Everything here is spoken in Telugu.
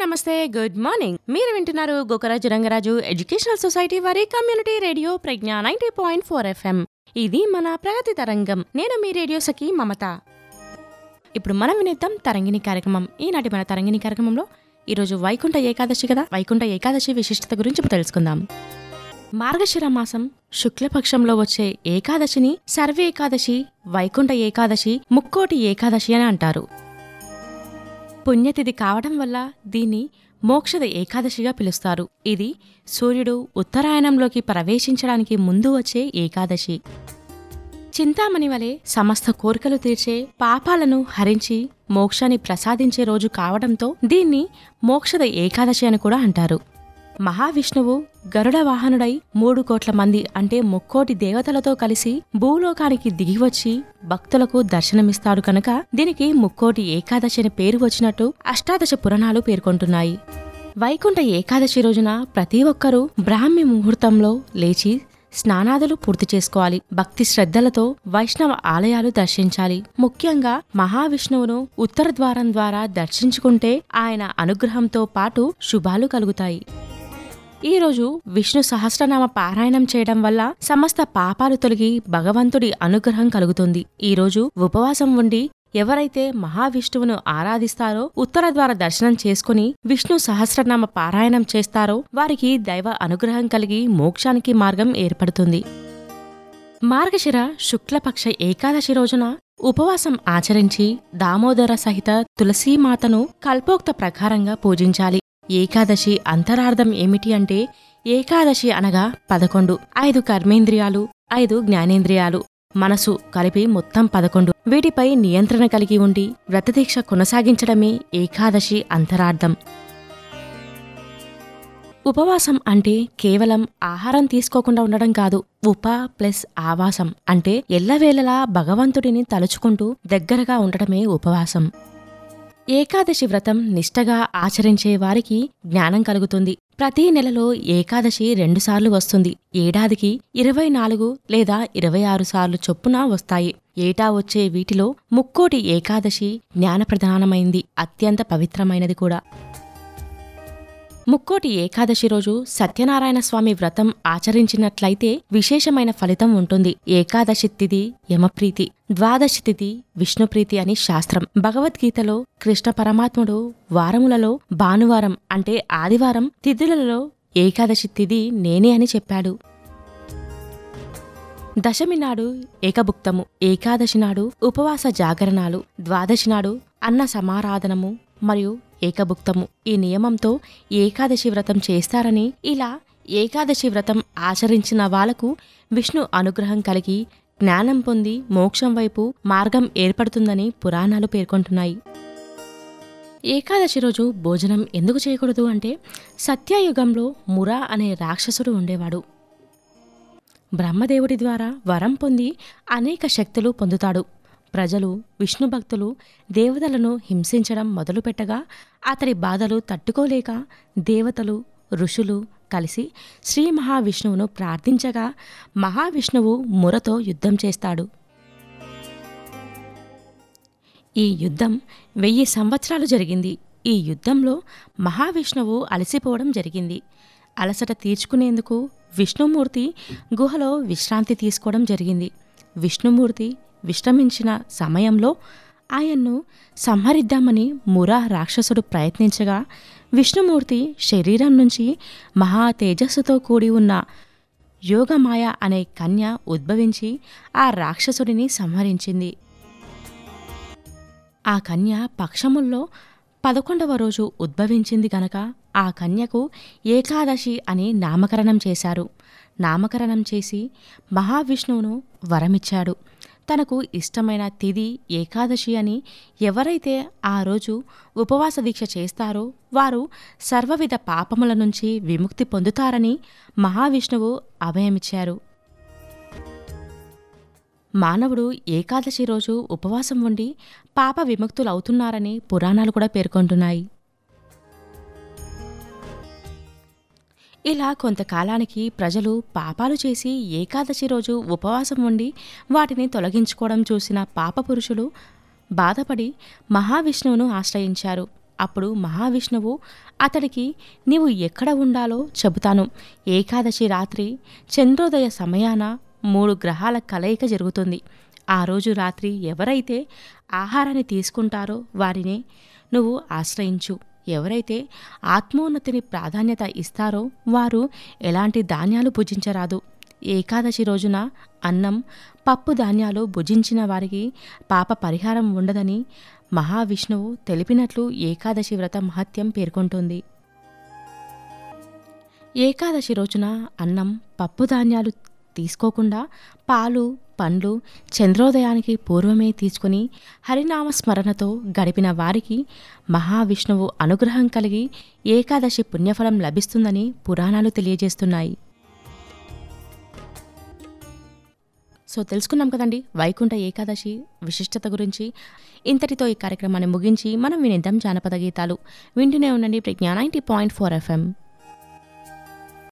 నమస్తే గుడ్ మార్నింగ్ మీరు వింటున్నారు గోకరాజు రంగరాజు ఎడ్యుకేషనల్ సొసైటీ వారి community radio Pragna ninety point four FM ఇది మన ప్రగతి తరంగం. నేను మీ రేడియో సఖి మమత. ఇప్పుడు మనం వినేద్దాం తరంగిణి కార్యక్రమం. ఈనాటి మన తరంగిణి కార్యక్రమంలో ఈరోజు వైకుంఠ ఏకాదశి కదా? వైకుంఠ ఏకాదశి విశిష్టత గురించి తెలుసుకుందాం. మార్గశిర మాసం శుక్లపక్షంలో వచ్చే ఏకాదశిని సర్వ ఏకాదశి వైకుంఠ ఏకాదశి ముక్కోటి ఏకాదశి అని అంటారు. పుణ్యతిథి కావడం వల్ల దీన్ని మోక్షద ఏకాదశిగా పిలుస్తారు. ఇది సూర్యుడు ఉత్తరాయణంలోకి ప్రవేశించడానికి ముందు వచ్చే ఏకాదశి. చింతామణి వలె సమస్త కోరికలు తీర్చే పాపాలను హరించి మోక్షాన్ని ప్రసాదించే రోజు కావడంతో దీన్ని మోక్షద ఏకాదశి అని కూడా అంటారు. మహావిష్ణువు గరుడ వాహనుడై మూడు కోట్ల మంది అంటే ముక్కోటి దేవతలతో కలిసి భూలోకానికి దిగివచ్చి భక్తులకు దర్శనమిస్తాడు కనుక దీనికి ముక్కోటి ఏకాదశి అని పేరు వచ్చినట్టు అష్టాదశ పురాణాలు పేర్కొంటున్నాయి. వైకుంఠ ఏకాదశి రోజున ప్రతి ఒక్కరూ బ్రాహ్మి ముహూర్తంలో లేచి స్నానాదులు పూర్తి చేసుకోవాలి. భక్తి శ్రద్ధలతో వైష్ణవ ఆలయాలు దర్శించాలి. ముఖ్యంగా మహావిష్ణువును ఉత్తర ద్వారం ద్వారా దర్శించుకుంటే ఆయన అనుగ్రహంతో పాటు శుభాలు కలుగుతాయి. ఈ రోజు విష్ణు సహస్రనామ పారాయణం చేయడం వల్ల సమస్త పాపాలు తొలగి భగవంతుడి అనుగ్రహం కలుగుతుంది. ఈ రోజు ఉపవాసం ఉండి ఎవరైతే మహావిష్ణువును ఆరాధిస్తారో ఉత్తర ద్వార దర్శనం చేసుకుని విష్ణు సహస్రనామ పారాయణం చేస్తారో వారికి దైవ అనుగ్రహం కలిగి మోక్షానికి మార్గం ఏర్పడుతుంది. మార్గశిర శుక్లపక్ష ఏకాదశి రోజున ఉపవాసం ఆచరించి దామోదర సహిత తులసీమాతను కల్పోక్త ప్రకారంగా పూజించాలి. ఏకాదశి అంతరార్థం ఏమిటి అంటే ఏకాదశి అనగా పదకొండు ఐదు కర్మేంద్రియాలు ఐదు జ్ఞానేంద్రియాలు. మనసు కలిపి మొత్తం పదకొండు. వీటిపై నియంత్రణ కలిగి ఉండి వ్రతదీక్ష కొనసాగించడమే ఏకాదశి అంతరార్థం. ఉపవాసం అంటే కేవలం ఆహారం తీసుకోకుండా ఉండడం కాదు ఉప ప్లస్ ఆవాసం అంటే ఎల్లవేళలా భగవంతుడిని తలుచుకుంటూ దగ్గరగా ఉండటమే ఉపవాసం. ఏకాదశి వ్రతం నిష్టగా ఆచరించే వారికి జ్ఞానం కలుగుతుంది. ప్రతి నెలలో ఏకాదశి రెండుసార్లు వస్తుంది. ఏడాదికి ఇరవై నాలుగు లేదా ఇరవై ఆరు సార్లు చొప్పున వస్తాయి. ఏటా వచ్చే వీటిలో ముక్కోటి ఏకాదశి జ్ఞానప్రధానమైంది. అత్యంత పవిత్రమైనది కూడా. ముక్కోటి ఏకాదశి రోజు సత్యనారాయణ స్వామి వ్రతం ఆచరించినట్లయితే విశేషమైన ఫలితం ఉంటుంది. ఏకాదశి తిథి యమప్రీతి ద్వాదశి తిథి విష్ణుప్రీతి అని శాస్త్రం. భగవద్గీతలో కృష్ణ పరమాత్ముడు వారములలో భానువారం అంటే ఆదివారం తిథులలో ఏకాదశి తిథి నేనే అని చెప్పాడు. దశమి నాడు ఏకభుక్తము ఏకాదశి నాడు ఉపవాస జాగరణాలు ద్వాదశి నాడు అన్న సమారాధనము మరియు ఏకభుక్తము. ఈ నియమంతో ఏకాదశి వ్రతం చేస్తారని ఇలా ఏకాదశి వ్రతం ఆచరించిన వాళ్ళకు విష్ణు అనుగ్రహం కలిగి జ్ఞానం పొంది మోక్షం వైపు మార్గం ఏర్పడుతుందని పురాణాలు పేర్కొంటున్నాయి. ఏకాదశి రోజు భోజనం ఎందుకు చేయకూడదు అంటే సత్యయుగంలో మురా అనే రాక్షసుడు ఉండేవాడు. బ్రహ్మదేవుడి ద్వారా వరం పొంది అనేక శక్తులు పొందుతాడు. ప్రజలు విష్ణు భక్తులు దేవతలను హింసించడం మొదలుపెట్టగా అతడి బాధలు తట్టుకోలేక దేవతలు ఋషులు కలిసి శ్రీ మహావిష్ణువును ప్రార్థించగా మహావిష్ణువు మురతో యుద్ధం చేస్తాడు. ఈ యుద్ధం వెయ్యి సంవత్సరాలు జరిగింది. ఈ యుద్ధంలో మహావిష్ణువు అలసిపోవడం జరిగింది. అలసట తీర్చుకునేందుకు విష్ణుమూర్తి గుహలో విశ్రాంతి తీసుకోవడం జరిగింది. విష్ణుమూర్తి విశ్రమించిన సమయంలో ఆయన్ను సంహరిద్దామని మురా రాక్షసుడు ప్రయత్నించగా విష్ణుమూర్తి శరీరం నుంచి మహా తేజస్సుతో కూడి ఉన్న యోగమాయ అనే కన్య ఉద్భవించి ఆ రాక్షసుడిని సంహరించింది. ఆ కన్య పక్షముల్లో పదకొండవ రోజు ఉద్భవించింది గనక ఆ కన్యకు ఏకాదశి అని నామకరణం చేశారు. నామకరణం చేసి మహావిష్ణువును వరమిచ్చాడు. తనకు ఇష్టమైన తిది ఏకాదశి అని ఎవరైతే ఆ రోజు ఉపవాస దీక్ష చేస్తారో వారు సర్వవిధ పాపముల నుంచి విముక్తి పొందుతారని మహావిష్ణువు అభయమిచ్చారు. మానవుడు ఏకాదశి రోజు ఉపవాసం ఉండి పాప విముక్తులవుతున్నారని పురాణాలు కూడా పేర్కొంటున్నాయి. ఇలా కొంతకాలానికి ప్రజలు పాపాలు చేసి ఏకాదశి రోజు ఉపవాసం ఉండి వాటిని తొలగించుకోవడం చూసిన పాపపురుషులు బాధపడి మహావిష్ణువును ఆశ్రయించారు. అప్పుడు మహావిష్ణువు అతడికి నీవు ఎక్కడ ఉండాలో చెబుతాను. ఏకాదశి రాత్రి చంద్రోదయ సమయాన మూడు గ్రహాల కలయిక జరుగుతుంది. ఆ రోజు రాత్రి ఎవరైతే ఆహారాన్ని తీసుకుంటారో వారిని నువ్వు ఆశ్రయించు. ఎవరైతే ఆత్మోన్నతిని ప్రాధాన్యత ఇస్తారో వారు ఎలాంటి ధాన్యాలు భుజించరాదు. ఏకాదశి రోజున అన్నం పప్పు ధాన్యాలు భుజించిన వారికి పాప పరిహారం ఉండదని మహావిష్ణువు తెలిపినట్లు ఏకాదశి వ్రత మహత్యం పేర్కొంటుంది. ఏకాదశి రోజున అన్నం పప్పు ధాన్యాలు తీసుకోకుండా పాలు పండ్లు చంద్రోదయానికి పూర్వమే తీసుకుని హరినామ స్మరణతో గడిపిన వారికి మహావిష్ణువు అనుగ్రహం కలిగి ఏకాదశి పుణ్యఫలం లభిస్తుందని పురాణాలు తెలియజేస్తున్నాయి. సో తెలుసుకున్నాం కదండి వైకుంఠ ఏకాదశి విశిష్టత గురించి. ఇంతటితో ఈ కార్యక్రమాన్ని ముగించి మనం వినిద్దాం జానపద గీతాలు. వింటూనే ఉండండి Pragna ninety point four FM.